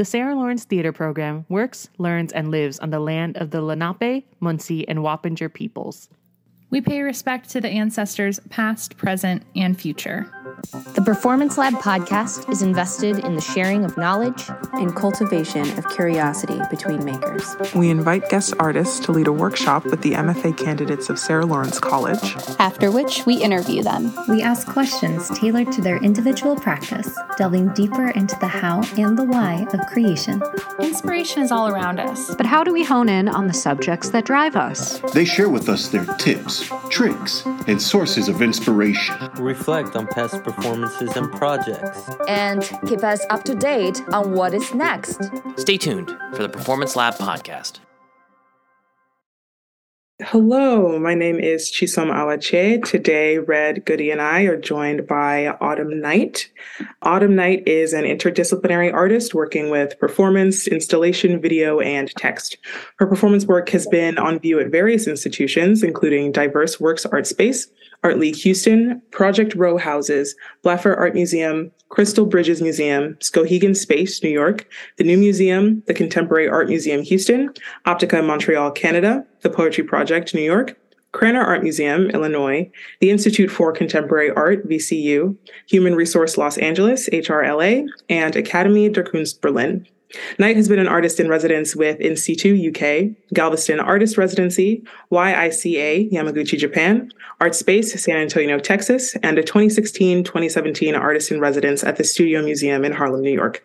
The Sarah Lawrence Theater Program works, learns, and lives on the land of the Lenape, Munsee, and Wappinger peoples. We pay respect to the ancestors past, present, and future. The Performance Lab podcast is invested in the sharing of knowledge and cultivation of curiosity between makers. We invite guest artists to lead a workshop with the MFA candidates of Sarah Lawrence College. After which, we interview them. We ask questions tailored to their individual practice, delving deeper into the how and the why of creation. Inspiration is all around us. But how do we hone in on the subjects that drive us? They share with us their tips, tricks, and sources of inspiration. Reflect on past performances and projects. And keep us up to date on what is next. Stay tuned for the Performance Lab podcast. Hello, my name is Chisom Awache. Today, Red, Goody, and I are joined by Autumn Knight. Autumn Knight is an interdisciplinary artist working with performance, installation, video, and text. Her performance work has been on view at various institutions, including Diverse Works Art Space, Art League Houston, Project Row Houses, Blaffer Art Museum, Crystal Bridges Museum, Skowhegan Space, New York, the New Museum, the Contemporary Art Museum Houston, Optica Montreal, Canada, the Poetry Project, New York, Krannert Art Museum, Illinois, the Institute for Contemporary Art, VCU, Human Resource Los Angeles, HRLA, and Academy der Kunst Berlin. Knight has been an artist in residence with In Situ UK, Galveston Artist Residency, YICA Yamaguchi, Japan, Artpace San Antonio, Texas, and a 2016 2017 artist in residence at the Studio Museum in Harlem, New York.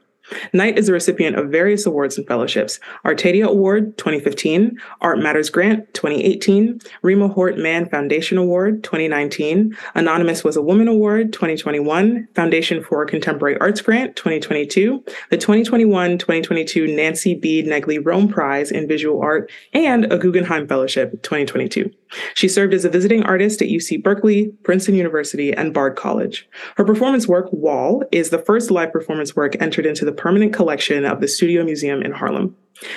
Knight is a recipient of various awards and fellowships. Artadia Award 2015, Art Matters Grant 2018, Rema Hort Mann Foundation Award 2019, Anonymous Was a Woman Award 2021, Foundation for Contemporary Arts Grant 2022, the 2021 2022 Nancy B. Negley Rome Prize in Visual Art, and a Guggenheim Fellowship 2022. She served as a visiting artist at UC Berkeley, Princeton University, and Bard College. Her performance work, Wall, is the first live performance work entered into the permanent collection of the Studio Museum in Harlem.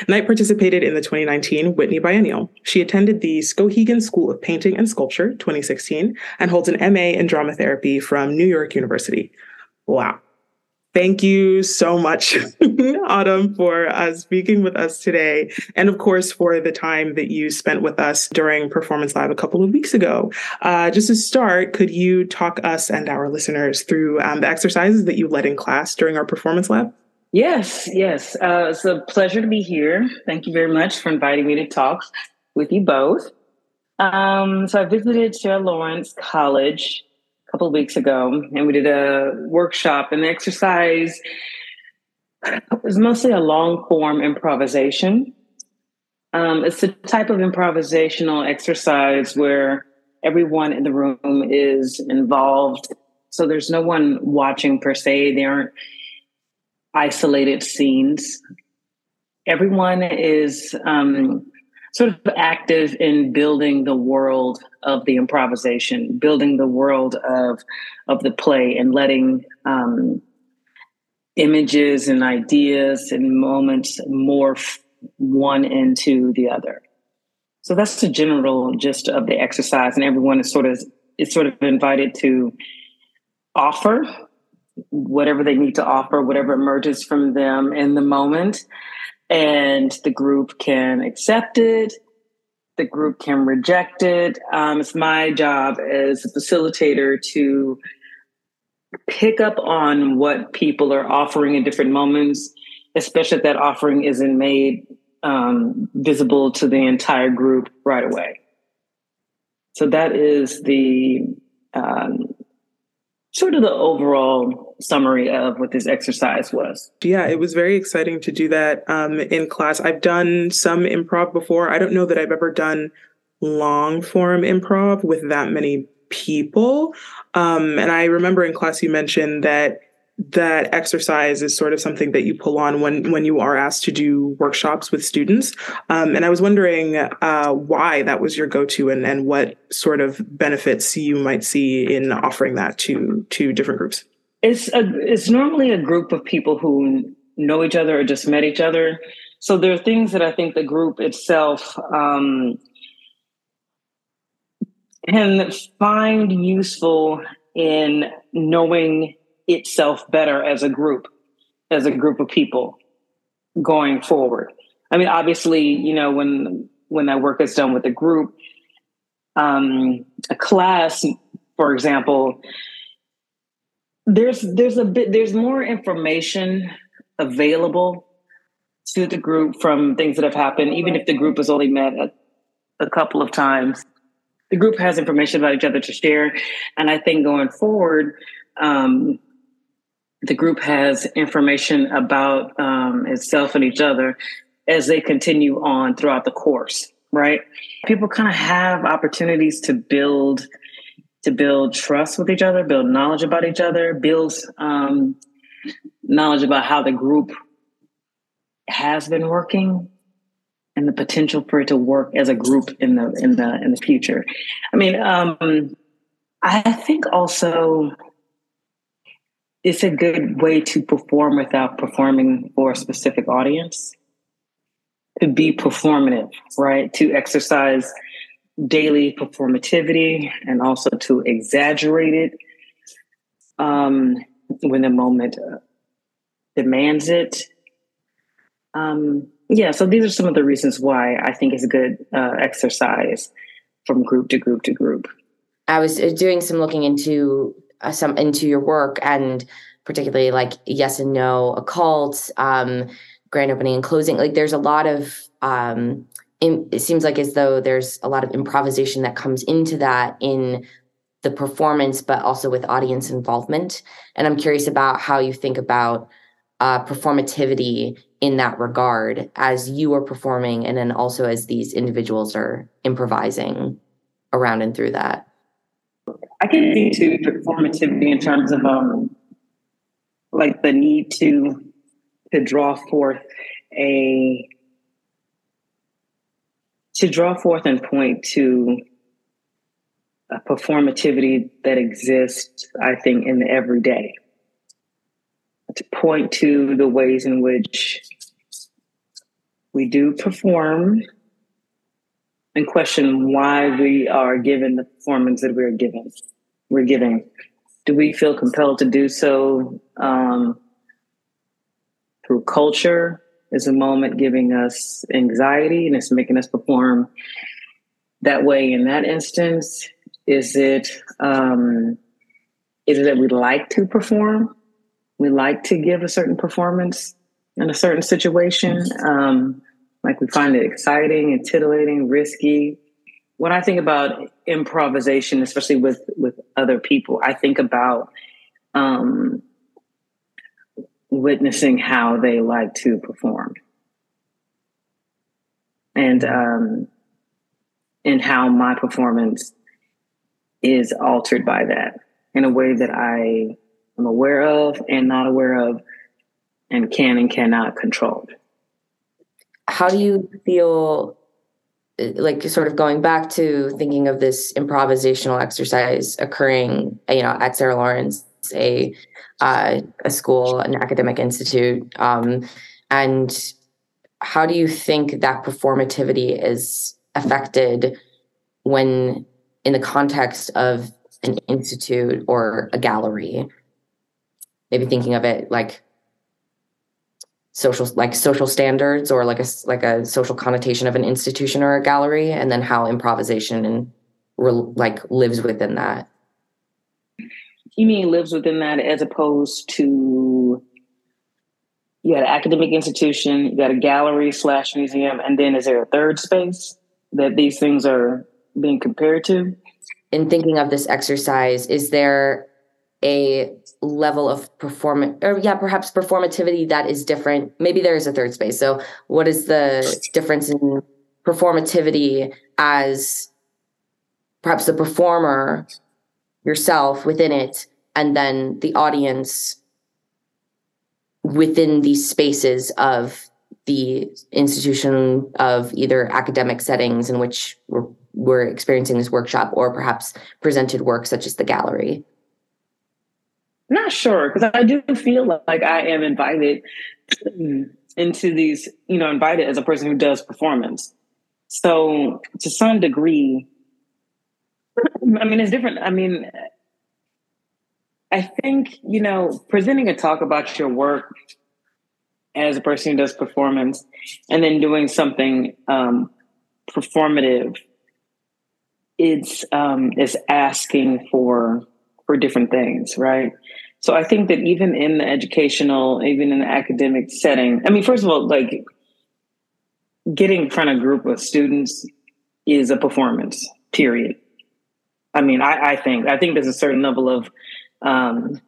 Knight participated in the 2019 Whitney Biennial. She attended the Skowhegan School of Painting and Sculpture 2016 and holds an MA in drama therapy from New York University. Wow. Thank you so much, Autumn, for uh, speaking with us today. And of course, for the time that you spent with us during Performance Lab a couple of weeks ago. Uh, just to start, could you talk us and our listeners through um, the exercises that you led in class during our Performance Lab? Yes, yes. Uh, it's a pleasure to be here. Thank you very much for inviting me to talk with you both. Um, so I visited Sarah Lawrence College a couple weeks ago, and we did a workshop. And the exercise was mostly a long form improvisation. Um, it's a type of improvisational exercise where everyone in the room is involved. So there's no one watching per se. They aren't isolated scenes. Everyone is um, sort of active in building the world of the improvisation, building the world of of the play, and letting um, images and ideas and moments morph one into the other. So that's the general gist of the exercise, and everyone is sort of is sort of invited to offer whatever they need to offer, whatever emerges from them in the moment. And the group can accept it, the group can reject it. Um, it's my job as a facilitator to pick up on what people are offering in different moments, especially if that offering isn't made um, visible to the entire group right away. So that is the um, sort of the overall summary of what this exercise was. Yeah, it was very exciting to do that um, in class. I've done some improv before. I don't know that I've ever done long form improv with that many people. Um, and I remember in class you mentioned that that exercise is sort of something that you pull on when when you are asked to do workshops with students. Um, and I was wondering uh, why that was your go-to and, and what sort of benefits you might see in offering that to to different groups. It's a, it's normally a group of people who know each other or just met each other. So there are things that I think the group itself um, can find useful in knowing itself better as a group, as a group of people. going forward. I mean, obviously, you know, when when that work is done with a group, um, a class, for example, there's there's a bit there's more information available to the group from things that have happened, even if the group has only met a, a couple of times. The group has information about each other to share, and I think going forward, um, the group has information about um, itself and each other as they continue on throughout the course right people kind of have opportunities to build to build trust with each other build knowledge about each other build um, knowledge about how the group has been working and the potential for it to work as a group in the in the in the future i mean um, i think also it's a good way to perform without performing for a specific audience to be performative, right? To exercise daily performativity and also to exaggerate it um, when the moment uh, demands it. Um, yeah, so these are some of the reasons why I think it's a good uh, exercise from group to group to group. I was uh, doing some looking into uh, some into your work and particularly like yes and no occult um, grand opening and closing like there's a lot of um it seems like as though there's a lot of improvisation that comes into that in the performance but also with audience involvement. And i'm curious about how you think about uh, performativity in that regard as you are performing and then also as these individuals are improvising around and through that. I can see to performativity in terms of um like the need to to draw forth a to draw forth and point to a performativity that exists, I think, in the everyday. To point to the ways in which we do perform and question why we are given the performance that we're given. We're giving. Do we feel compelled to do so um, through culture is a moment giving us anxiety and it's making us perform that way. In that instance is it um, is it that we like to perform? We like to give a certain performance in a certain situation. Um, like we find it exciting and titillating risky. When i think about improvisation especially with with other people i think about um, witnessing how they like to perform and um, and how my performance is altered by that in a way that I am aware of and not aware of and can and cannot control. How do you feel like sort of going back to thinking of this improvisational exercise occurring, you know, at Sarah Lawrence, a uh, a school, an academic institute, um, and how do you think that performativity is affected when in the context of an institute or a gallery? Maybe thinking of it like social like social standards or like a like a social connotation of an institution or a gallery and then how improvisation and like lives within that you mean lives within that as opposed to you got an academic institution, you got a gallery slash museum, and then is there a third space that these things are being compared to? In thinking of this exercise, is there a level of performance or yeah perhaps performativity that is different maybe there is a third space so what is the difference in performativity as perhaps the performer yourself within it and then the audience within these spaces of the institution of either academic settings in which we're, we're experiencing this workshop or perhaps presented work such as the gallery. Not sure because i do feel like i am invited into these you know invited as a person who does performance. So to some degree I mean, it's different. I mean, I think, you know, presenting a talk about your work as a person who does performance and then doing something um, performative it's um, is asking for for different things right so i think that even in the educational even in the academic setting i mean first of all like getting in front of a group of students is a performance period i mean i, I think i think there's a certain level of um,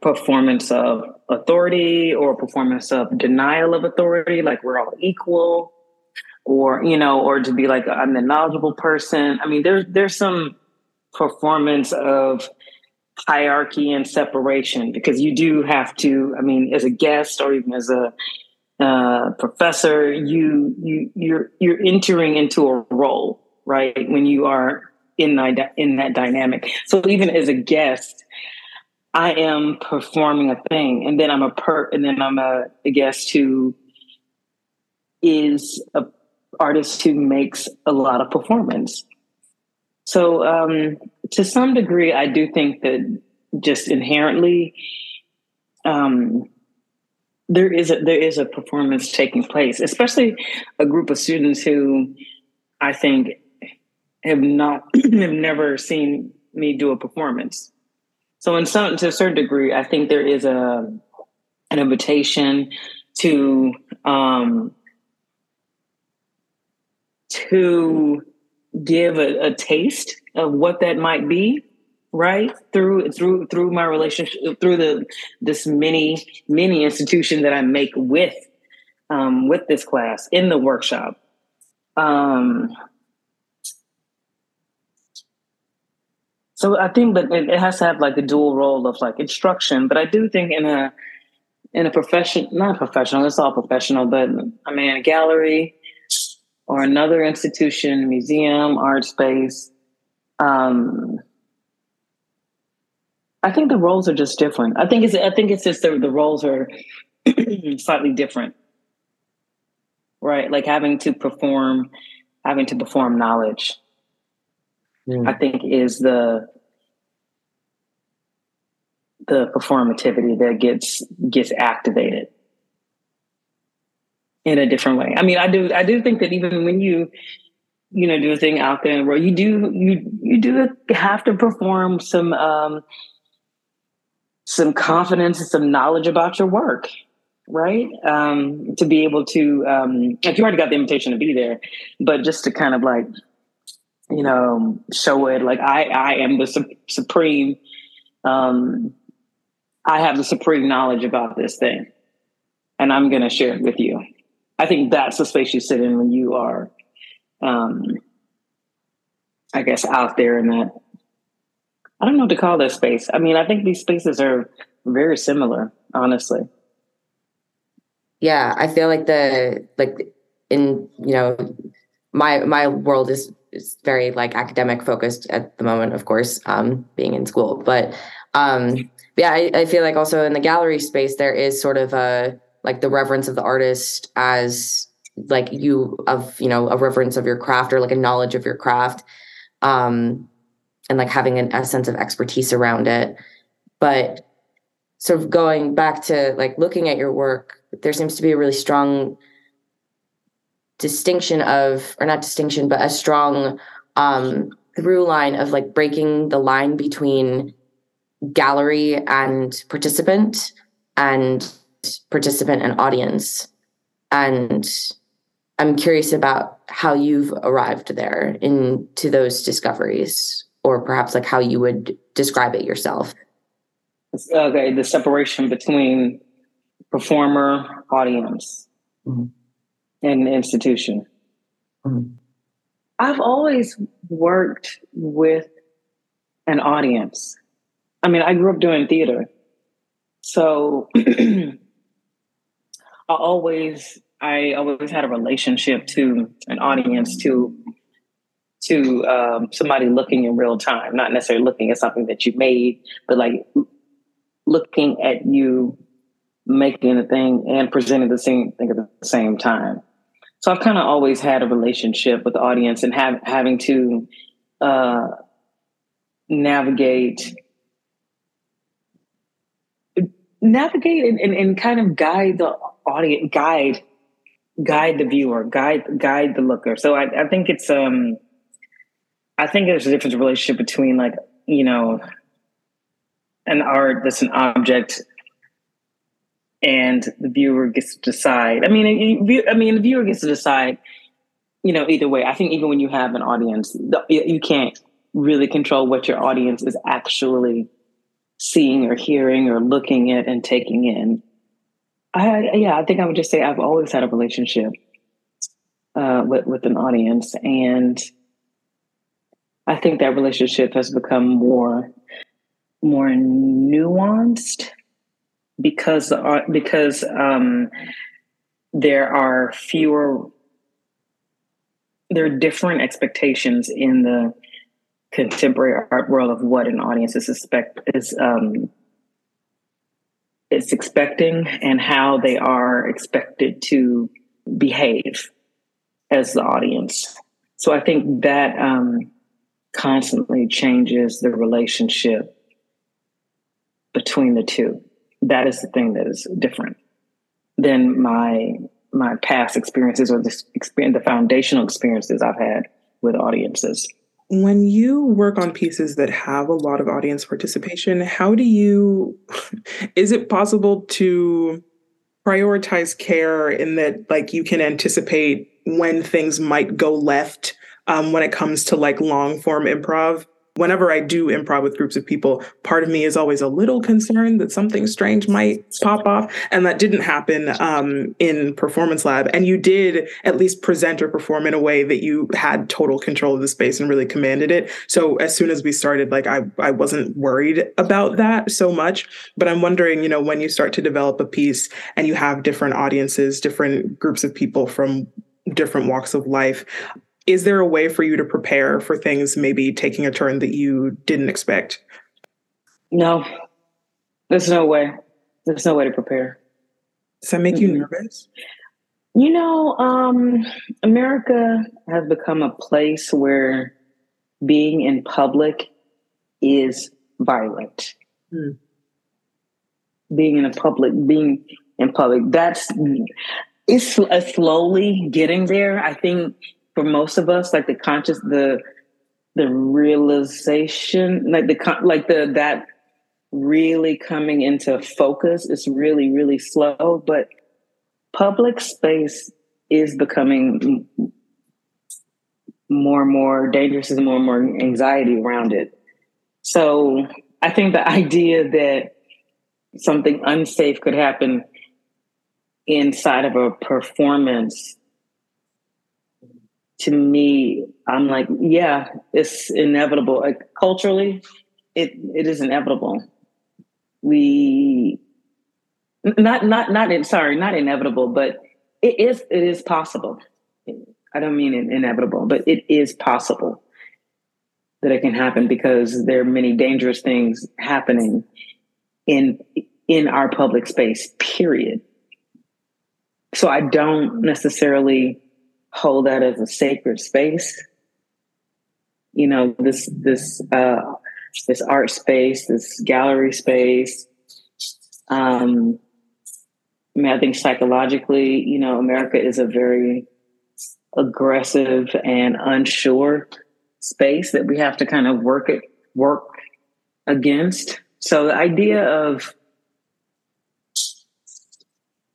performance of authority or performance of denial of authority, like we're all equal, or you know, or to be like I'm the knowledgeable person. I mean, there's there's some performance of hierarchy and separation because you do have to. I mean, as a guest or even as a uh, professor, you you you're you're entering into a role, right? When you are in that in that dynamic. So even as a guest, I am performing a thing, and then I'm a per, and then I'm a, a guest who is a artist who makes a lot of performance. So, um, to some degree, I do think that just inherently, um, there is a there is a performance taking place, especially a group of students who I think have not have never seen me do a performance. So, in some to a certain degree, I think there is a an invitation to um, to give a, a taste of what that might be right through through through my relationship through the this mini mini institution that i make with um with this class in the workshop um So I think that it has to have like a dual role of like instruction, but I do think in a in a profession, not professional, it's all professional, but I mean a gallery or another institution, museum, art space. Um, I think the roles are just different. I think it's I think it's just the, the roles are slightly different. Right? Like having to perform having to perform knowledge mm. I think is the the performativity that gets gets activated in a different way. I mean, I do I do think that even when you you know do a thing out there in the world, you do you you do have to perform some um, some confidence and some knowledge about your work, right? Um, to be able to um, if you already got the invitation to be there, but just to kind of like you know, show it like I I am the su- supreme. Um, I have the supreme knowledge about this thing, and I'm going to share it with you. I think that's the space you sit in when you are, um, I guess, out there in that. I don't know what to call this space. I mean, I think these spaces are very similar, honestly. Yeah, I feel like the like in you know my my world is is very like academic focused at the moment, of course, um, being in school. But um, yeah, I, I feel like also in the gallery space there is sort of a like the reverence of the artist as like you of you know a reverence of your craft or like a knowledge of your craft um and like having an, a sense of expertise around it but sort of going back to like looking at your work there seems to be a really strong distinction of or not distinction but a strong um through line of like breaking the line between gallery and participant and participant and audience. And i'm curious about how you've arrived there into those discoveries or perhaps like how you would describe it yourself. Okay the separation between performer audience. Mm-hmm in institution. Mm-hmm. I've always worked with an audience. I mean, I grew up doing theater. So I always I always had a relationship to an audience to to um, somebody looking in real time, not necessarily looking at something that you made, but like looking at you making a thing and presenting the same thing at the same time. So I've kind of always had a relationship with the audience and have having to uh, navigate navigate and, and, and, kind of guide the audience guide guide the viewer, guide guide the looker. So I, I think it's um I think there's a different relationship between like, you know, an art that's an object and the viewer gets to decide. I mean, I mean, the viewer gets to decide, you know, either way. I think even when you have an audience, you can't really control what your audience is actually seeing or hearing or looking at and taking in. I, yeah, I think I would just say I've always had a relationship uh, with with an audience, and I think that relationship has become more more nuanced because uh, because um, there are fewer there are different expectations in the contemporary art world of what an audience is expect is um, is expecting and how they are expected to behave as the audience. So I think that um, constantly changes the relationship between the two. That is the thing that is different than my my past experiences or the experience, the foundational experiences I've had with audiences. When you work on pieces that have a lot of audience participation, how do you is it possible to prioritize care in that like you can anticipate when things might go left um, when it comes to like long form improv whenever I do improv with groups of people, part of me is always a little concerned that something strange might pop off. And that didn't happen um, in Performance Lab. And you did at least present or perform in a way that you had total control of the space and really commanded it. So as soon as we started, like I, I wasn't worried about that so much. But I'm wondering, you know, when you start to develop a piece and you have different audiences, different groups of people from different walks of life is there a way for you to prepare for things maybe taking a turn that you didn't expect? No, there's no way. There's no way to prepare. Does that make mm-hmm. you nervous? You know, um, America has become a place where being in public is violent. Mm. Being in a public, being in public, that's it's slowly getting there. I think for most of us, like the conscious, the the realization, like the like the that really coming into focus is really really slow. But public space is becoming more and more dangerous and more and more anxiety around it. So I think the idea that something unsafe could happen inside of a performance to me, I'm like, yeah, it's inevitable. Like culturally, it it is inevitable. We not not not in, sorry, not inevitable, but it is it is possible. I don't mean inevitable, but it is possible that it can happen because there are many dangerous things happening in in our public space. Period. So I don't necessarily hold that as a sacred space. You know, this this uh, this art space, this gallery space. Um, I mean, I think psychologically, you know, America is a very aggressive and unsure space that we have to kind of work it work against. So the idea of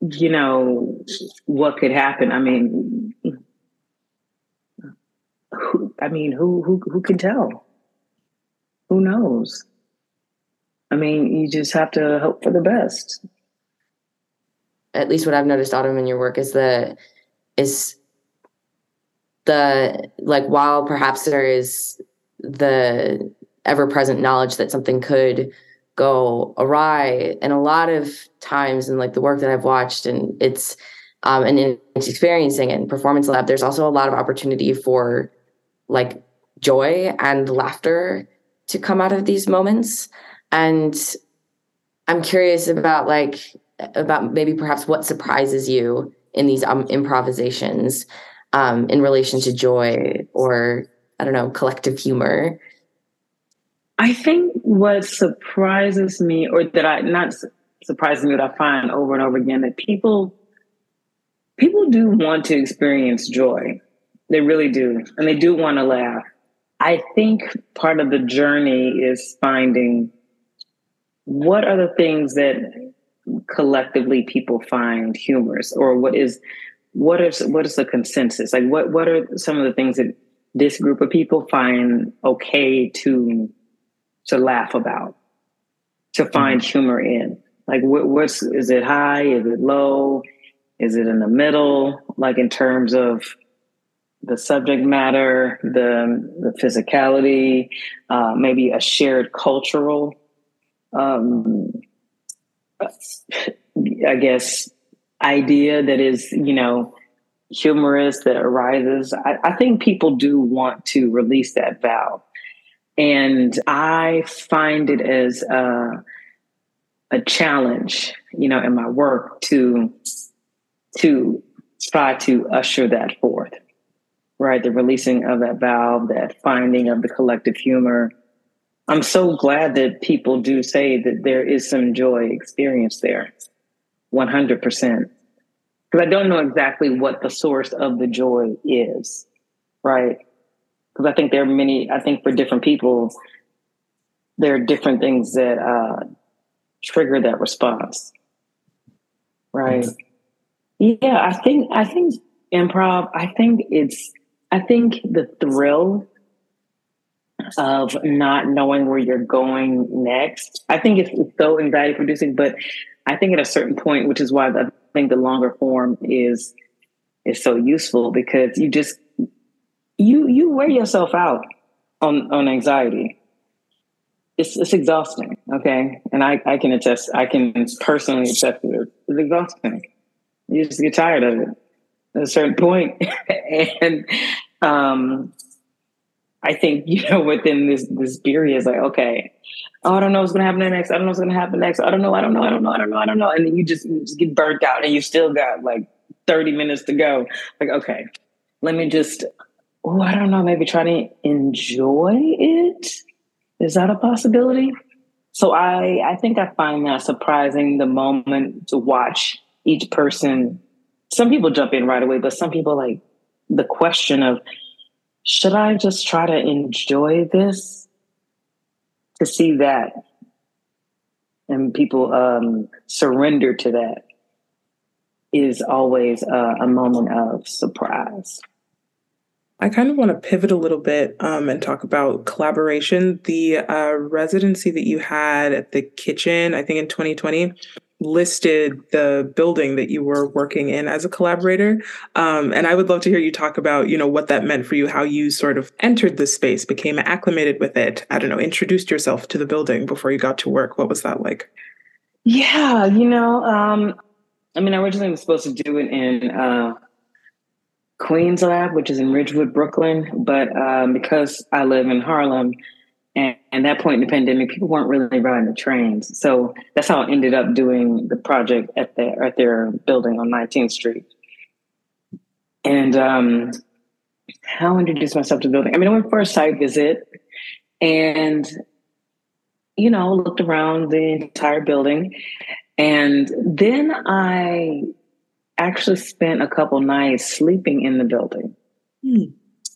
you know what could happen. I mean, who, I mean, who who who can tell? Who knows? I mean, you just have to hope for the best. At least what I've noticed, Autumn, in your work is the is the like while perhaps there is the ever present knowledge that something could go awry and a lot of times in like the work that i've watched and it's um and in experiencing in performance lab there's also a lot of opportunity for like joy and laughter to come out of these moments and i'm curious about like about maybe perhaps what surprises you in these um, improvisations um, in relation to joy or i don't know collective humor i think what surprises me or that i not surprises me that i find over and over again that people people do want to experience joy. They really do. And they do want to laugh. I think part of the journey is finding what are the things that collectively people find humorous or what is what is what is the consensus like what what are some of the things that this group of people find okay to to laugh about to find mm-hmm. humor in like what, what's is it high is it low is it in the middle like in terms of the subject matter the the physicality uh, maybe a shared cultural um, I guess, idea that is, you know, humorous that arises. I, I think people do want to release that valve. And I find it as a, a challenge, you know, in my work to to try to usher that forth, right? The releasing of that valve, that finding of the collective humor, I'm so glad that people do say that there is some joy experienced there. 100%. Because I don't know exactly what the source of the joy is, right? Because I think there are many, I think for different people, there are different things that uh, trigger that response, right? Mm-hmm. Yeah, I think, I think improv, I think it's, I think the thrill of not knowing where you're going next. I think it's so anxiety producing, but I think at a certain point, which is why I think the longer form is is so useful because you just you you wear yourself out on on anxiety. It's it's exhausting, okay, and I I can attest. I can personally attest to it. It's exhausting. You just get tired of it at a certain point, and um, I think, you know, within this this period is like, okay, oh, I don't know what's gonna happen next. I don't know what's gonna happen next. I don't know, I don't know, I don't know, I don't know, I don't know. And then you just, you just get burnt out and you still got like 30 minutes to go. Like, okay, let me just oh, I don't know, maybe try to enjoy it. Is that a possibility? So I I think I find that surprising the moment to watch each person. Some people jump in right away, but some people like the question of should I just try to enjoy this to see that and people um, surrender to that is always a moment of surprise. I kind of want to pivot a little bit um, and talk about collaboration. The uh, residency that you had at the kitchen, I think in 2020, listed the building that you were working in as a collaborator. Um, and i would love to hear you talk about you know what that meant for you how you sort of entered the space became acclimated with it i don't know introduced yourself to the building before you got to work. What was that like? Yeah you know um, i mean i originally was supposed to do it in uh, queens lab which is in ridgewood brooklyn but um, because i live in harlem and, and that point in the pandemic, people weren't really riding the trains. So that's how I ended up doing the project at their at their building on 19th Street. And um, how I introduced myself to the building. I mean, I went for a site visit and you know, looked around the entire building. And then I actually spent a couple nights sleeping in the building. Hmm.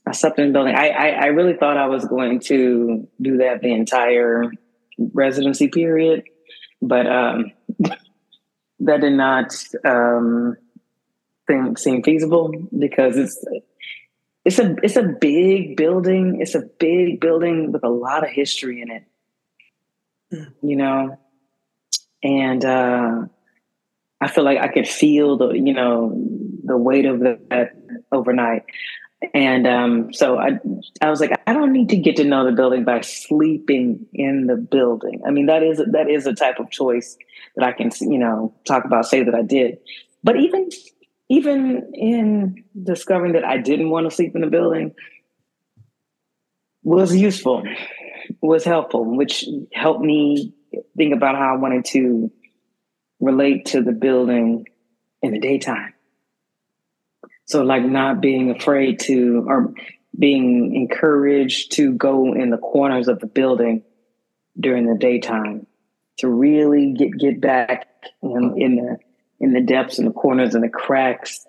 I slept in the building. I, I, I really thought I was going to do that the entire residency period, but um, that did not um, seem, seem feasible because it's it's a it's a big building. It's a big building with a lot of history in it. Mm. You know, and uh, I feel like I could feel the you know the weight of that overnight. And um, so I, I was like, I don't need to get to know the building by sleeping in the building. I mean, that is that is a type of choice that I can, you know, talk about, say that I did. But even even in discovering that I didn't want to sleep in the building was useful, was helpful, which helped me think about how I wanted to relate to the building in the daytime. So like not being afraid to or being encouraged to go in the corners of the building during the daytime to really get get back in, in the in the depths and the corners and the cracks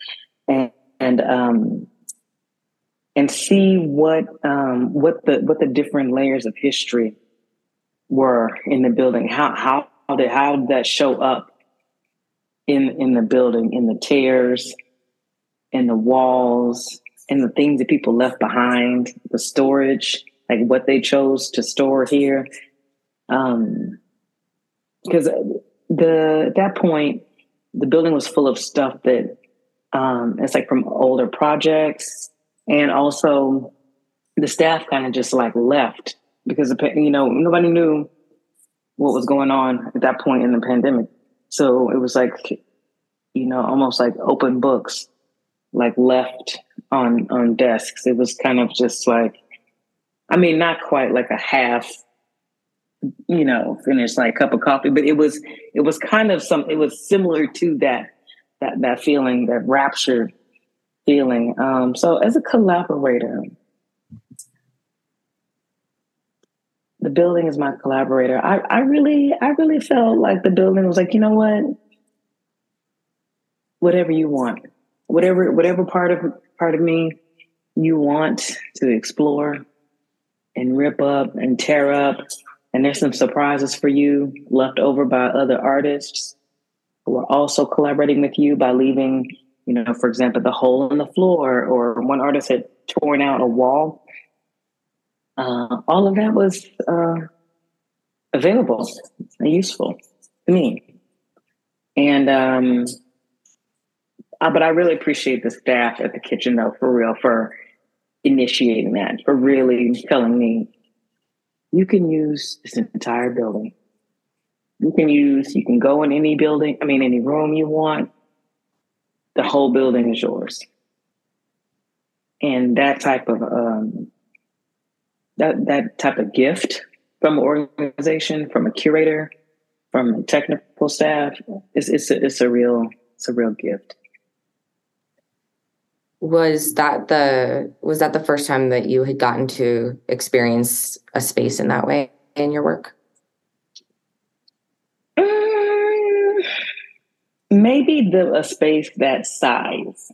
and, and um, and see what um, what the what the different layers of history were in the building. How how did how did that show up in in the building, in the tears, in the walls, and the things that people left behind, the storage, like what they chose to store here. Um, because the at that point, the building was full of stuff that um, it's like from older projects, and also the staff kind of just like left because you know nobody knew what was going on at that point in the pandemic. So it was like, you know, almost like open books, like left on on desks. It was kind of just like, I mean, not quite like a half, you know, finished like cup of coffee, but it was it was kind of some. It was similar to that that that feeling, that rapture feeling. Um, so as a collaborator, the building is my collaborator. I, I really, I really felt like the building was like, you know what? Whatever you want, whatever, whatever part of part of me you want to explore and rip up and tear up. And there's some surprises for you left over by other artists who are also collaborating with you by leaving, you know, for example, the hole in the floor, or one artist had torn out a wall uh, all of that was uh, available and useful to me. And, um, uh, but I really appreciate the staff at the kitchen, though, for real, for initiating that, for really telling me you can use this entire building. You can use, you can go in any building, I mean, any room you want. The whole building is yours. And that type of um, that that type of gift from an organization, from a curator, from technical staff, it's it's a, it's a real it's a real gift. Was that the was that the first time that you had gotten to experience a space in that way in your work? Um, maybe the a space that size.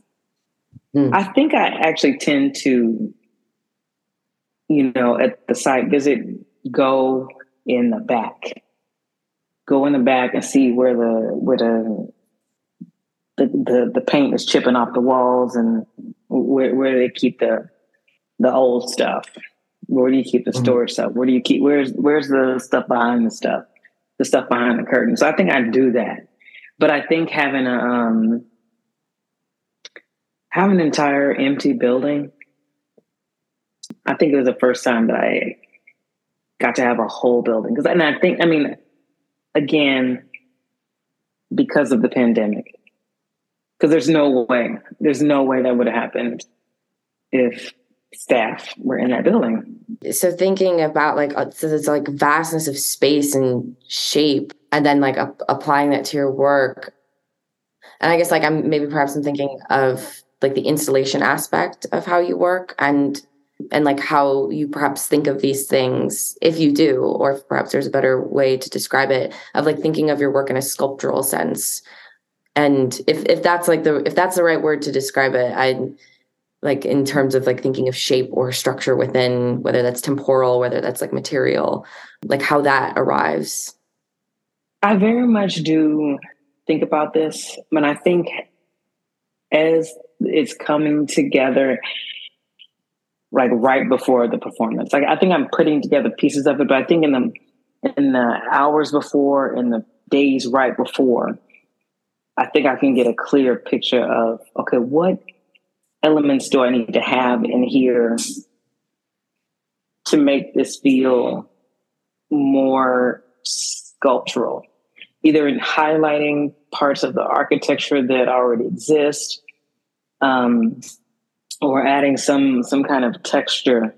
Mm. I think I actually tend to you know, at the site visit, go in the back. Go in the back and see where the where the the, the, the paint is chipping off the walls and where, where they keep the the old stuff. Where do you keep the mm-hmm. storage stuff? Where do you keep where's where's the stuff behind the stuff? The stuff behind the curtain. So I think I do that. But I think having a um having an entire empty building I think it was the first time that I got to have a whole building. Because, and I think, I mean, again, because of the pandemic, because there's no way, there's no way that would have happened if staff were in that building. So thinking about like uh, so it's like vastness of space and shape, and then like applying that to your work, and I guess like I'm maybe perhaps I'm thinking of like the installation aspect of how you work and and like how you perhaps think of these things if you do or perhaps there's a better way to describe it of like thinking of your work in a sculptural sense and if if that's like the if that's the right word to describe it i like in terms of like thinking of shape or structure within whether that's temporal whether that's like material like how that arrives i very much do think about this when i think as it's coming together like right before the performance. Like I think I'm putting together pieces of it, but I think in the in the hours before, in the days right before, I think I can get a clear picture of okay, what elements do I need to have in here to make this feel more sculptural, either in highlighting parts of the architecture that already exist. Um, or adding some some kind of texture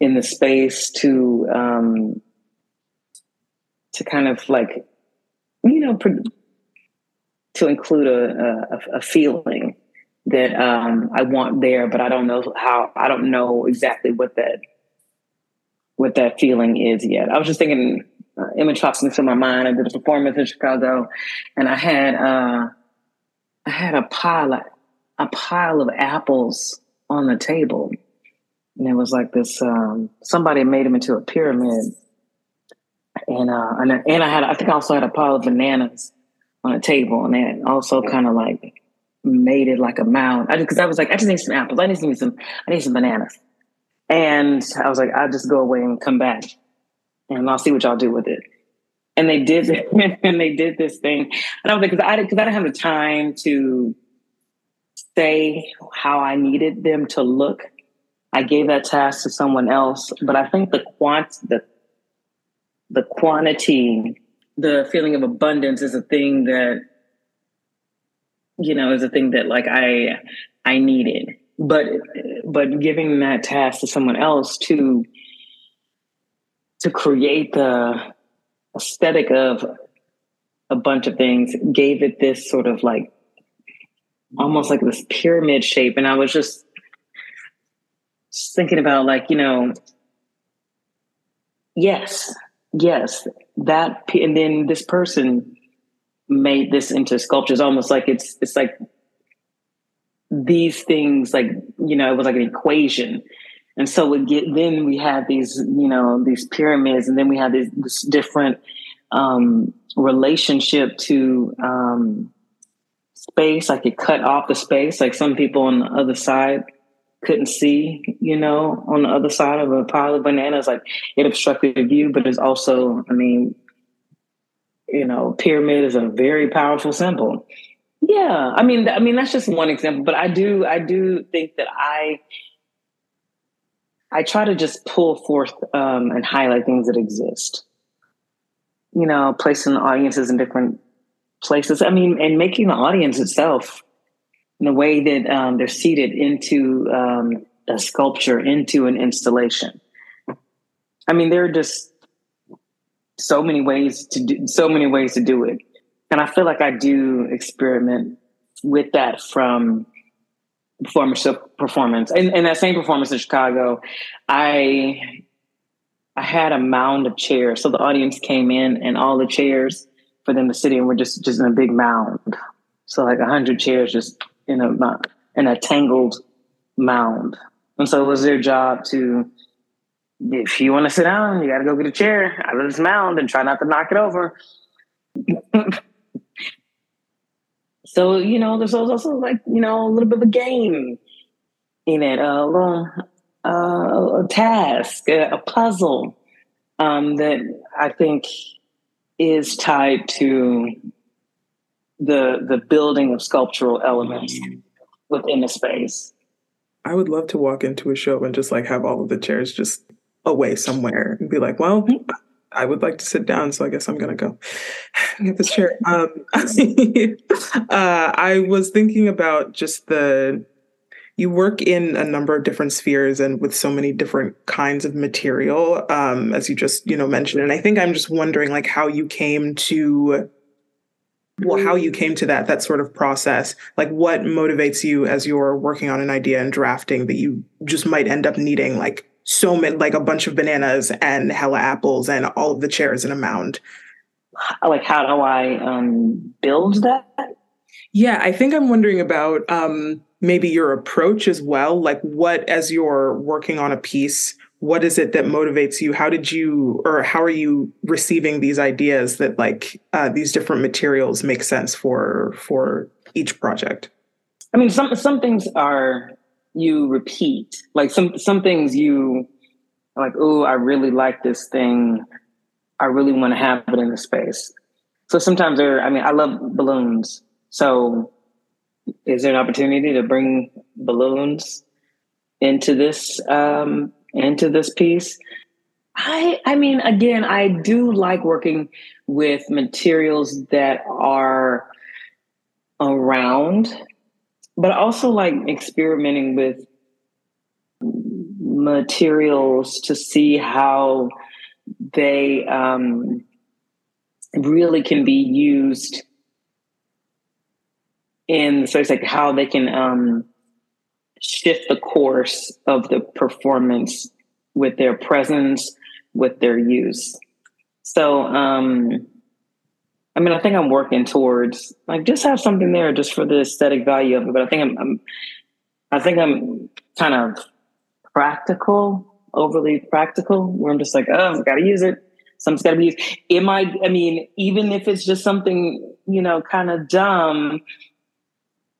in the space to um, to kind of like you know to include a, a, a feeling that um, I want there, but I don't know how. I don't know exactly what that what that feeling is yet. I was just thinking, uh, image pops into my mind. I did a performance in Chicago, and I had uh, I had a pilot a pile of apples on the table. And it was like this um, somebody made them into a pyramid. And uh, and, and I had I think I also had a pile of bananas on a table, and then also kind of like made it like a mound. I because I was like, I just need some apples. I need some, some I need some bananas. And I was like, I'll just go away and come back, and I'll see what y'all do with it. And they did, and they did this thing. And I was like, because I because I didn't have the time to say how I needed them to look. I gave that task to someone else, but I think the quant the the quantity, the feeling of abundance is a thing that you know is a thing that like I I needed. But but giving that task to someone else to to create the aesthetic of a bunch of things gave it this sort of like almost like this pyramid shape. And I was just, thinking about like, you know, yes, yes, that, and then this person made this into sculptures almost like it's, it's like these things, like, you know, it was like an equation. And so we get, then we had these, you know, these pyramids, and then we had this, this different um, relationship to um, space. I could cut off the space, like some people on the other side couldn't see, you know, on the other side of a pile of bananas. Like it obstructed the view, but it's also, I mean, you know, pyramid is a very powerful symbol. Yeah, I mean, I mean that's just one example, but I do, I do think that I, I try to just pull forth um, and highlight things that exist. You know, placing audiences in different places. I mean, and making the audience itself in the way that um, they're seated into um, a sculpture, into an installation. I mean, there are just so many ways to do so many ways to do it, and I feel like I do experiment with that from performance performance. And, and that same performance in Chicago, I I had a mound of chairs, so the audience came in, and all the chairs for them to sit in were just just in a big mound. So like a hundred chairs just in a in a tangled mound. And so it was their job to if you want to sit down, you got to go get a chair out of this mound and try not to knock it over. so you know, there's also like you know a little bit of a game in it, a little uh, a task, a, puzzle um, that I think is tied to the the building of sculptural elements within the space. I would love to walk into a show and just like have all of the chairs just away somewhere and be like, well, I would like to sit down, so I guess I'm gonna go get this chair. Um, uh, I was thinking about just the you work in a number of different spheres and with so many different kinds of material um, as you just you know mentioned and i think i'm just wondering like how you came to well how you came to that that sort of process like what motivates you as you're working on an idea and drafting that you just might end up needing like so many like a bunch of bananas and hella apples and all of the chairs in a mound? Like how do i um, build that? Yeah i think i'm wondering about um, maybe your approach as well like what as you're working on a piece what is it that motivates you? How did you or how are you receiving these ideas that like uh, these different materials make sense for for each project? I mean some some things are you repeat. Like some some things you like oh i really like this thing. I really want to have it in the space. So sometimes there i mean i love balloons. So is there an opportunity to bring balloons into this um, into this piece? I I mean, again, I do like working with materials that are around, but also like experimenting with materials to see how they um, really can be used in so it's like how they can um, shift the course of the performance with their presence, with their use. So um, I mean, I think I'm working towards like just have something there just for the aesthetic value of it. But I think I'm, I'm I think I'm kind of practical, overly practical, where I'm just like, oh, I've got to use it. Something's got to be used. It might, I mean, even if it's just something, you know, kind of dumb,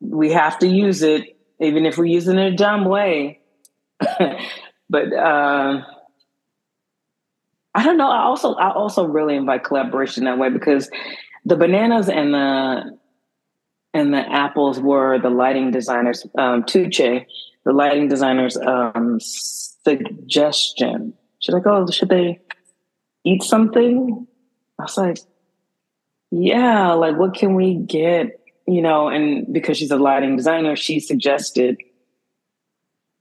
we have to use it, even if we're using it in a dumb way. but uh, I don't know. I also I also really invite collaboration that way because the bananas and the and the apples were the lighting designers um, Tuche, the lighting designers um, suggestion. Should I go? Should they eat something? I was like, yeah, like what can we get? You know, and because she's a lighting designer, she suggested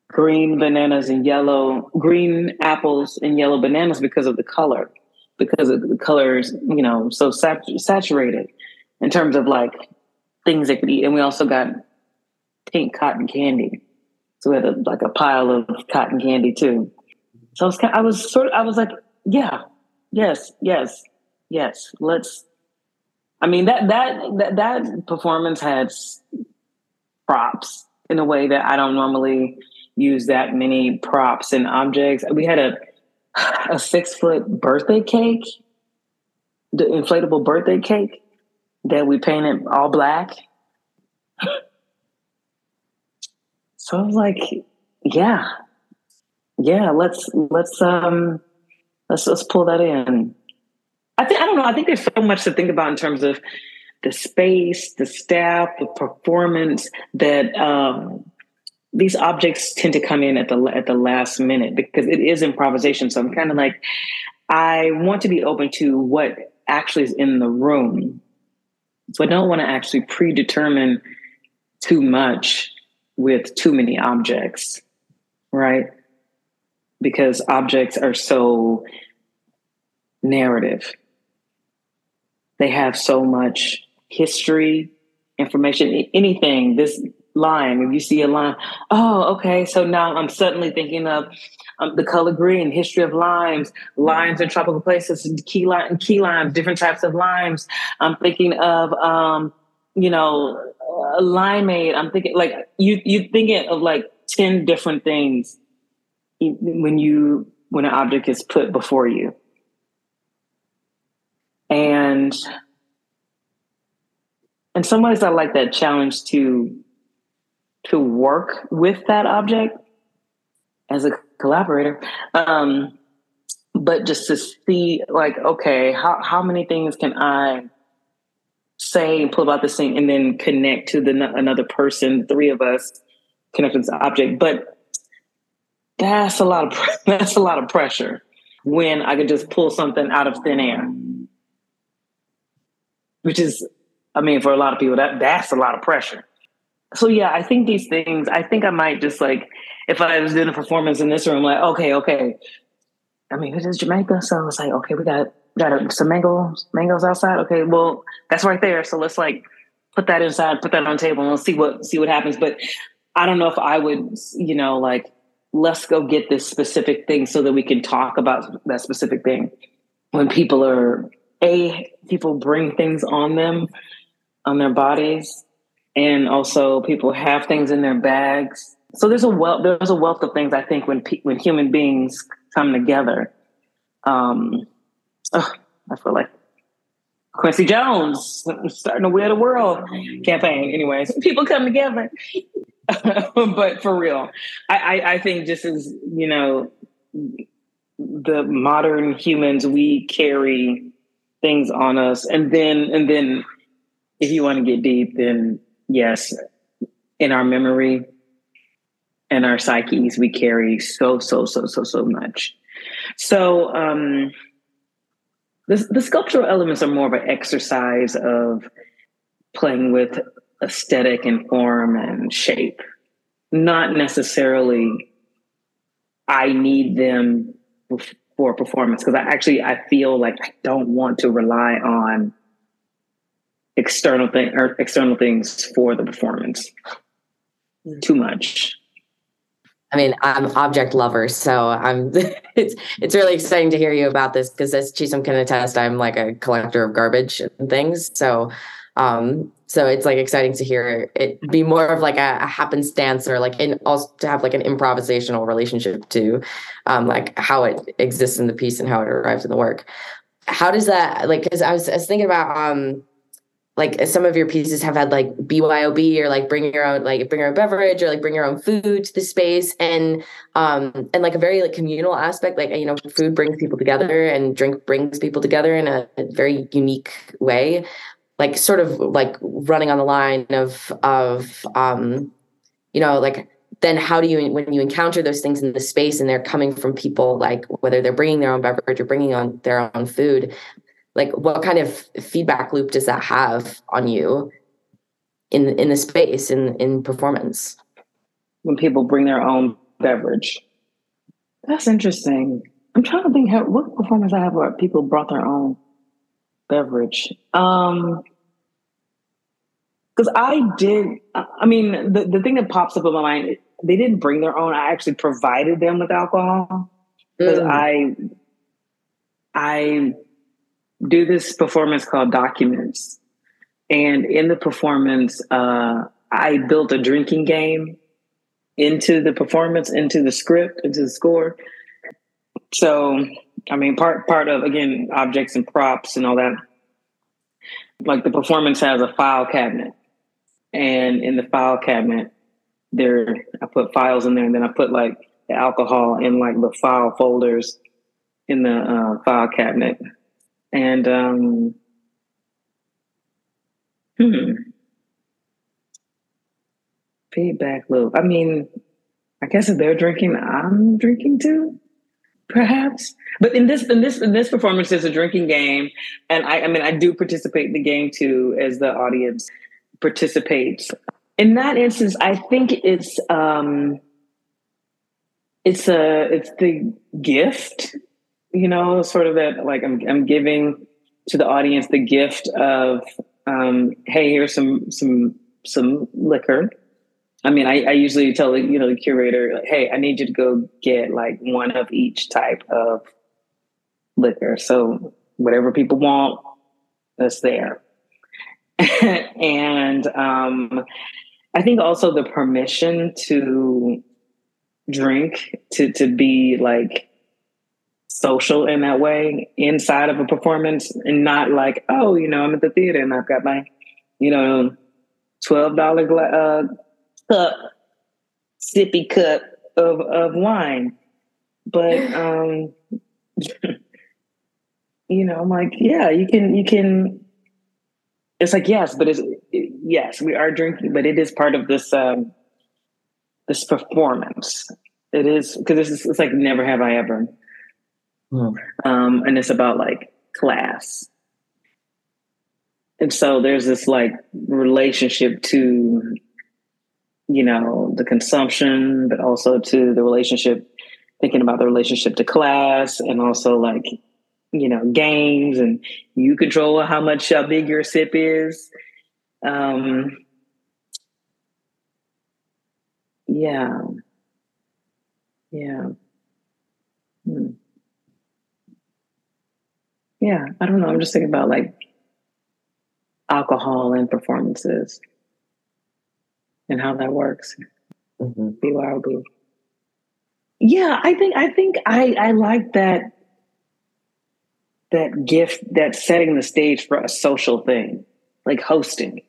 green bananas and yellow, green apples and yellow bananas because of the color, because of the colors, you know, so sat- saturated in terms of like things they could eat. And we also got pink cotton candy. So we had a, like a pile of cotton candy too. So I was, I was sort of, I was like, yeah, yes, yes, yes. Let's. I mean that that that that performance had props in a way that I don't normally use that many props and objects. We had a a six foot birthday cake, the inflatable birthday cake that we painted all black. so I was like, yeah, yeah, let's let's um let's let's pull that in. I think I don't know. I think there's so much to think about in terms of the space, the staff, the performance that um, these objects tend to come in at the at the last minute because it is improvisation. So I'm kind of like, I want to be open to what actually is in the room. So I don't want to actually predetermine too much with too many objects, right? Because objects are so narrative. They have so much history, information, anything. This line. If you see a line, oh, okay. So now I'm suddenly thinking of um, the color green, history of limes, limes in tropical places, key lime, key limes, different types of limes. I'm thinking of, um, you know, uh, limeade. I'm thinking like you you thinking of like ten different things when you when an object is put before you, and in some ways, I like that challenge to to work with that object as a collaborator. Um, but just to see like, okay, how, how many things can I say and pull about this thing and then connect to the another person, three of us connect to this object. But that's a lot of that's a lot of pressure when I could just pull something out of thin air. Which is I mean, for a lot of people, that that's a lot of pressure so yeah, I think these things. I think I might just like if I was doing a performance in this room, like okay, okay. I mean, it is Jamaica, so I was like, okay, we got got some mangoes, mangoes outside. Okay, well, that's right there. So let's like put that inside, put that on table, and let's see what see what happens. But I don't know if I would, you know, like let's go get this specific thing so that we can talk about that specific thing. When people are a people bring things on them on their bodies and also people have things in their bags. So there's a wealth there's a wealth of things I think when when human beings come together. Um, I feel like Quincy Jones starting to wear the world campaign. Anyways, people come together. but for real, I, I, I think just as you know, the modern humans we carry things on us, and then and then if you want to get deep, then yes, in our memory and our psyches, we carry so, so, so, so, so much. So um, the, the sculptural elements are more of an exercise of playing with aesthetic and form and shape, not necessarily I need them for performance because I actually I feel like I don't want to rely on external thing or external things for the performance. Mm-hmm. Too much. I mean, I'm object lover, so I'm. It's it's really exciting to hear you about this because as Chisom can attest, I'm like a collector of garbage and things. So, um, so it's like exciting to hear it be more of like a, a happenstance or like in also to have like an improvisational relationship to, um, like how it exists in the piece and how it arrives in the work. How does that like? Because I was, I was thinking about um like some of your pieces have had like BYOB or like bring your own like bring your own beverage or like bring your own food to the space and um and like a very like communal aspect like you know food brings people together and drink brings people together in a, a very unique way like sort of like running on the line of of um you know like then how do you when you encounter those things in the space and they're coming from people like whether they're bringing their own beverage or bringing on their own food like what kind of feedback loop does that have on you in in the space in in performance? When people bring their own beverage. That's interesting. I'm trying to think how what performance i have where people brought their own beverage um because i did i mean the, the thing that pops up in my mind they didn't bring their own i actually provided them with alcohol because mm. i i do this performance called Documents. And in the performance, uh, I built a drinking game into the performance, into the script, into the score. So, I mean, part part of again objects and props and all that. Like the performance has a file cabinet, and in the file cabinet, there I put files in there, and then I put like the alcohol in like the file folders in the uh, file cabinet and um, hmm, feedback loop. I mean, I guess if they're drinking, I'm drinking too, perhaps. But in this in this in this performance, there's a drinking game, and I, I mean, I do participate in the game too, as the audience participates. In that instance, I think it's um, it's a it's the gift you know, sort of that like I'm I'm giving to the audience the gift of um, hey, here's some some some liquor. I mean, I, I usually tell you know the curator, like, hey, I need you to go get like one of each type of liquor. So whatever people want, that's there. and um, I think also the permission to drink to to be like social in that way inside of a performance and not like, oh, you know, I'm at the theater and I've got my, you know, $12 gla- uh, cup, sippy cup of, of wine. But, um, you know, I'm like, yeah, you can, you can, it's like, yes, but it's, it, yes, we are drinking, but it is part of this, um, this performance. It is, because it's, it's like never have I ever Mm. Um, and it's about like class. And so there's this like relationship to, you know, the consumption, but also to the relationship, thinking about the relationship to class and also like, you know, games and you control how much, how big your sip is. Um, yeah. Yeah. Hmm yeah, I don't know. I'm just thinking about like alcohol and performances and how that works. Mm-hmm. BYOB. Yeah, I think I think I I like that that gift that setting the stage for a social thing, like hosting.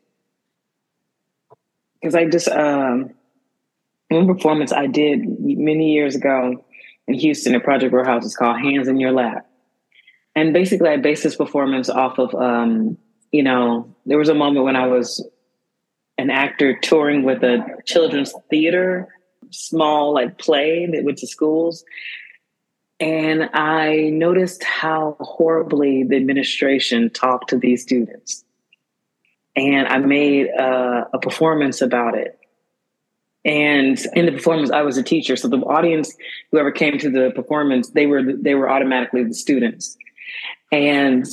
Because I just um one performance I did many years ago in Houston at Project Warehouse is called Hands in Your Lap and basically I based this performance off of um, you know, there was a moment when I was an actor touring with a children's theater, small like play that went to schools. And I noticed how horribly the administration talked to these students. And I made a, a performance about it. And in the performance, I was a teacher. So the audience, whoever came to the performance, they were they were automatically the students. And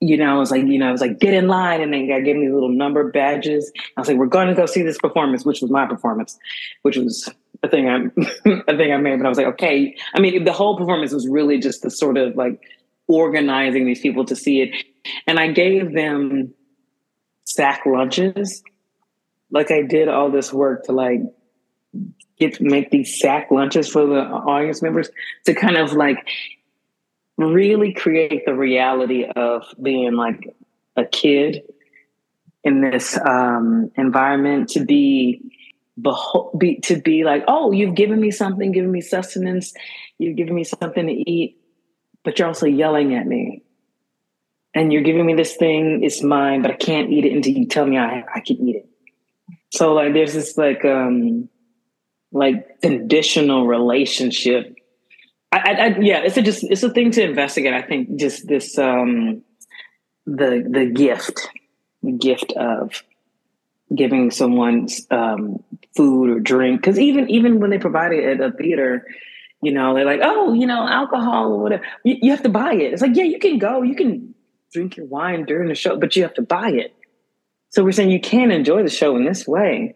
you know, I was like, you know, I was like, get in line. And then I gave me little number badges. I was like, we're going to go see this performance, which was my performance, which was a thing I a thing I made, but I was like, okay. I mean, the whole performance was really just the sort of like organizing these people to see it, and I gave them sack lunches. Like I did all this work to like get make these sack lunches for the audience members to kind of like really create the reality of being like a kid in this um, environment to be, beho- be to be like oh you've given me something given me sustenance you've given me something to eat but you're also yelling at me. And you're giving me this thing it's mine but i can't eat it until you tell me i, I can eat it. So like there's this like um like conditional relationship I, I, I, yeah, it's a just it's a thing to investigate. I think just this um the the gift, gift of giving someone um, food or drink. Because even even when they provide it at a theater, you know, they're like, oh, you know, alcohol or whatever. You, you have to buy it. It's like, yeah, you can go, you can drink your wine during the show, but you have to buy it. So we're saying you can enjoy the show in this way,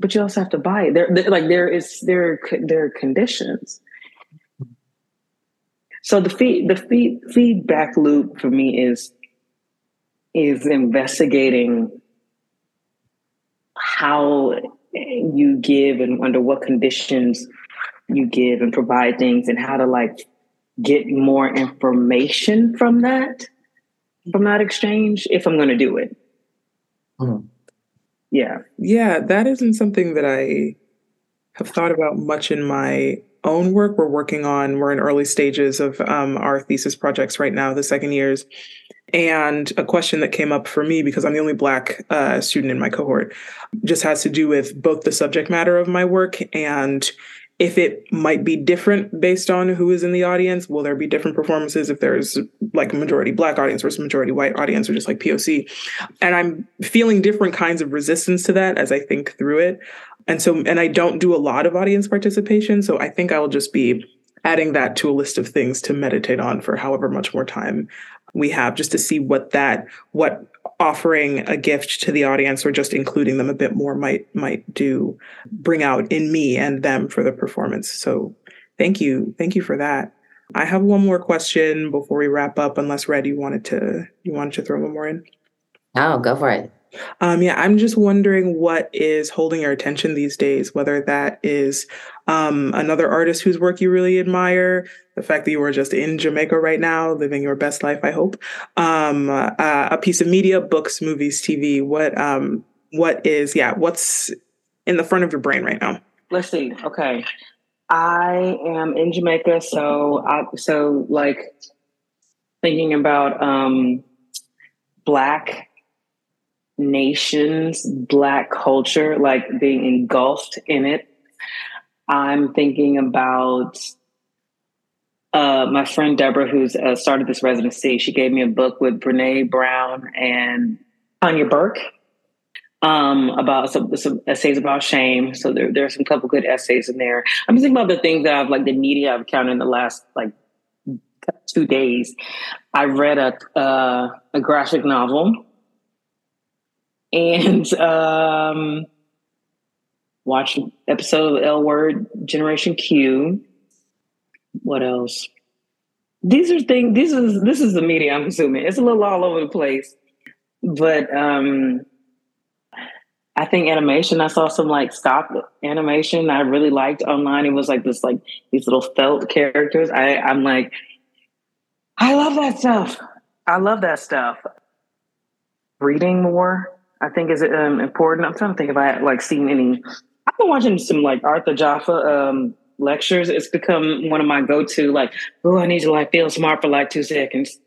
but you also have to buy it. There, there like there is there there are conditions. So the feed the feed, feedback loop for me is is investigating how you give and under what conditions you give and provide things and how to like get more information from that from that exchange if I'm going to do it. Mm. Yeah. Yeah, that isn't something that I have thought about much in my own work we're working on. We're in early stages of um, our thesis projects right now, the second years. And a question that came up for me, because I'm the only Black uh, student in my cohort, just has to do with both the subject matter of my work and if it might be different based on who is in the audience. Will there be different performances if there's like a majority Black audience versus majority white audience or just like POC? And I'm feeling different kinds of resistance to that as I think through it. And so, and I don't do a lot of audience participation. So I think I will just be adding that to a list of things to meditate on for however much more time we have just to see what that what offering a gift to the audience or just including them a bit more might might do bring out in me and them for the performance. So thank you thank you for that. I have one more question before we wrap up unless red you wanted to you wanted to throw one more in? Oh go for it um, yeah, I'm just wondering what is holding your attention these days, whether that is um, another artist whose work you really admire, the fact that you are just in Jamaica right now, living your best life, I hope, um, uh, a piece of media, books, movies, TV. What um, what is yeah? What's in the front of your brain right now? Let's see. Okay, I am in Jamaica, so I, so like thinking about um, black nations, Black culture, like being engulfed in it. I'm thinking about uh, my friend Deborah, who's uh, started this residency. She gave me a book with Brene Brown and Tarana Burke um, about some, some, essays about shame. So there, there are some couple good essays in there. I'm thinking about the things that I've like the media I've counted in the last like two days. I read a uh, a graphic novel and um, watch episode of L Word Generation Q. What else? These are things. This is this is the media. I'm assuming it's a little all over the place, but um, I think animation. I saw some like stop animation I really liked online. It was like this like these little felt characters. I I'm like, I love that stuff. I love that stuff. Reading more I think is um, important. I'm trying to think if I like seen any. I've been watching some like Arthur Jafa um, lectures. It's become one of my go-to. Like, oh, I need to like feel smart for like two seconds.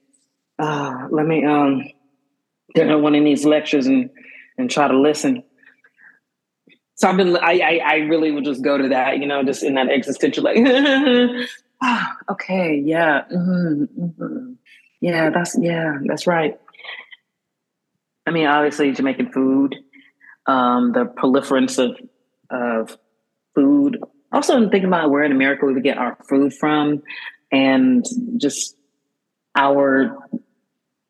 Uh, let me um get on one of these lectures and and try to listen. So I've been. I I, I really would just go to that. You know, just in that existential like. ah, okay, yeah, mm-hmm, mm-hmm. yeah, that's yeah, that's right. I mean, obviously Jamaican food, um, the proliferance of of food. Also, thinking about where in America we get our food from, and just our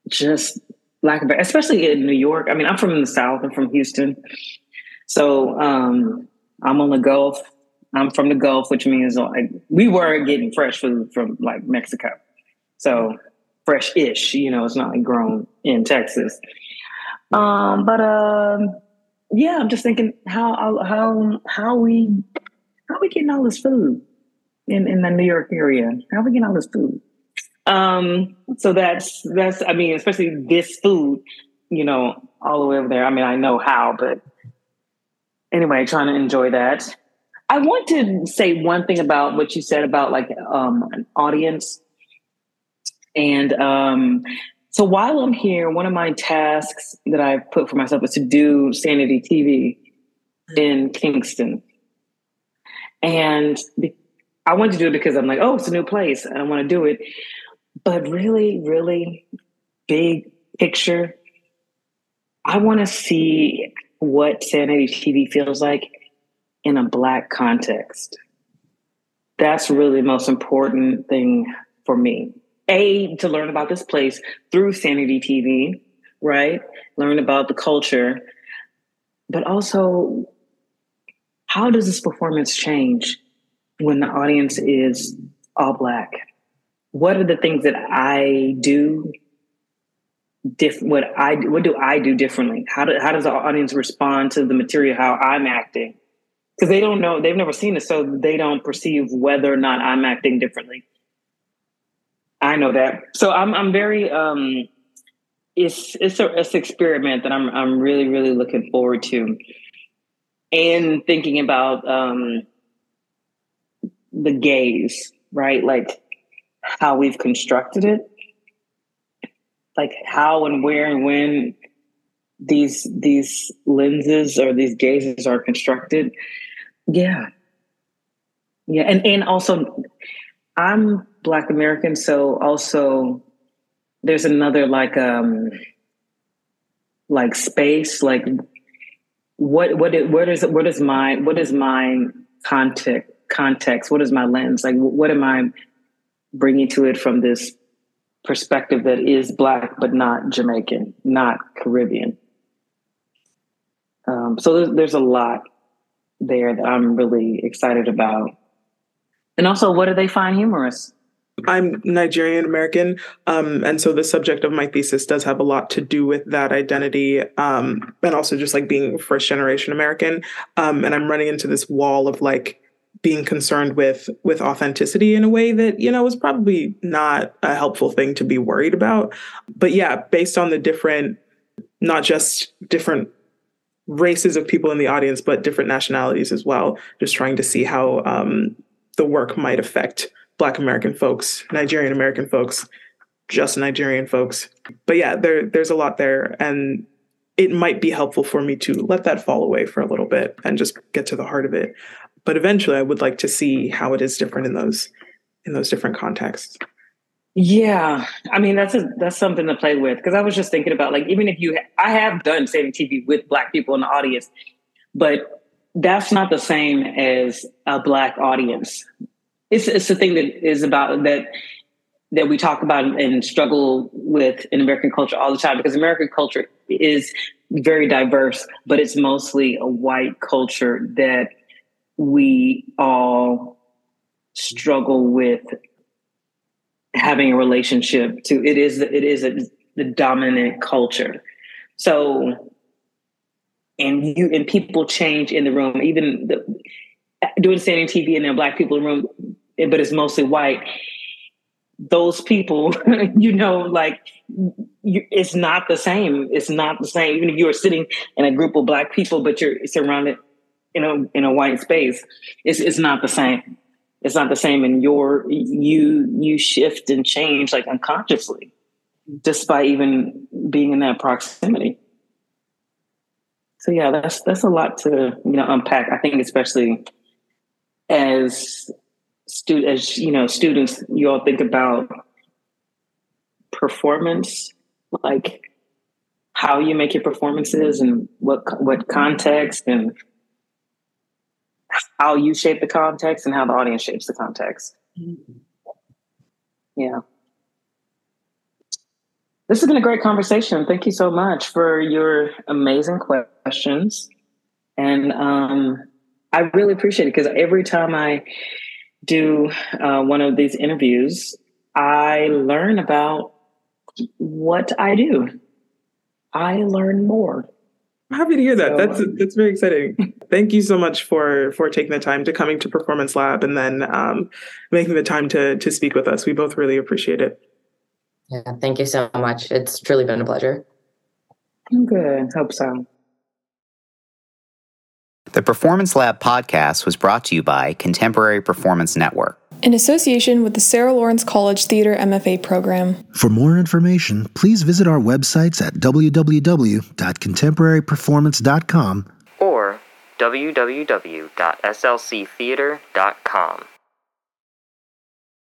just lack of, especially in New York. I mean, I'm from the South. I'm from Houston, so um, I'm on the Gulf. I'm from the Gulf, which means like we were getting fresh food from like Mexico. So fresh-ish, you know, it's not like grown in Texas. Um, but um, yeah, I'm just thinking how how how we how we getting all this food in in the New York area? How we getting all this food? Um, so that's that's I mean, especially this food, you know, all the way over there. I mean, I know how, but anyway, trying to enjoy that. I want to say one thing about what you said about like um, an audience. And um, so while I'm here, one of my tasks that I put for myself is to do Sanity TV mm-hmm. in Kingston. And I wanted to do it because I'm like, oh, it's a new place and I want to do it. But really, really big picture, I want to see what Sanity TV feels like in a Black context. That's really the most important thing for me. A, to learn about this place through Sanity TV, right? Learn about the culture, but also how does this performance change when the audience is all Black? What are the things that I do diff- what I what do I do differently? How do, how does the audience respond to the material? How I'm acting? because they don't know they've never seen it so they don't perceive whether or not i'm acting differently i know that so i'm i'm very um it's it's a it's an experiment that i'm i'm really really looking forward to and thinking about um the gaze right like how we've constructed it like how and where and when these these lenses or these gazes are constructed yeah. Yeah. And and also I'm black American, so also there's another like um like space, like what what is what is my what is my context context what is my lens like what am i bringing to it from this perspective that is black but not jamaican not caribbean um, so there's, there's a lot there that I'm really excited about. And also, what do they find humorous? I'm Nigerian American, um, and so the subject of my thesis does have a lot to do with that identity, um, and also just like being first generation American. Um, and I'm running into this wall of like being concerned with with authenticity in a way that you know is probably not a helpful thing to be worried about. But yeah, based on the different, not just different races of people in the audience, but different nationalities as well. Just trying to see how um, the work might affect Black American folks, Nigerian American folks, just Nigerian folks. But yeah, there there's a lot there, and it might be helpful for me to let that fall away for a little bit and just get to the heart of it. But eventually, I would like to see how it is different in those in those different contexts. Yeah, I mean that's a, that's something to play with because I was just thinking about like even if you I have done Sanity TV with black people in the audience, but that's not the same as a black audience. It's it's a thing that is about that that we talk about and struggle with in American culture all the time because American culture is very diverse, but it's mostly a white culture that we all struggle with having a relationship to. It is it is a, the dominant culture. So and you and people change in the room. Even the, doing Sanity TV and there black people in the room but it's mostly white. Those people you know like you, it's not the same. It's not the same. Even if you are sitting in a group of black people but you're surrounded in a in a white space it's it's not the same. It's not the same and your you you shift and change like unconsciously just by even being in that proximity. So yeah that's that's a lot to you know unpack i think especially as student as you know students you all think about performance like how you make your performances and what what context and how you shape the context and how the audience shapes the context. Mm-hmm. Yeah. This has been a great conversation. Thank you so much for your amazing questions. And um, I really appreciate it because every time I do uh, one of these interviews, I learn about what I do. I learn more. I'm happy to hear that. So, that's that's very exciting. Thank you so much for for taking the time to coming to Performance Lab and then um, making the time to to speak with us. We both really appreciate it. Yeah, thank you so much. It's truly been a pleasure. I'm good. Hope so. The Performance Lab podcast was brought to you by Contemporary Performance Network in association with the Sarah Lawrence College Theater MFA program. For more information, please visit our websites at www.contemporaryperformance.com or www.slctheater.com.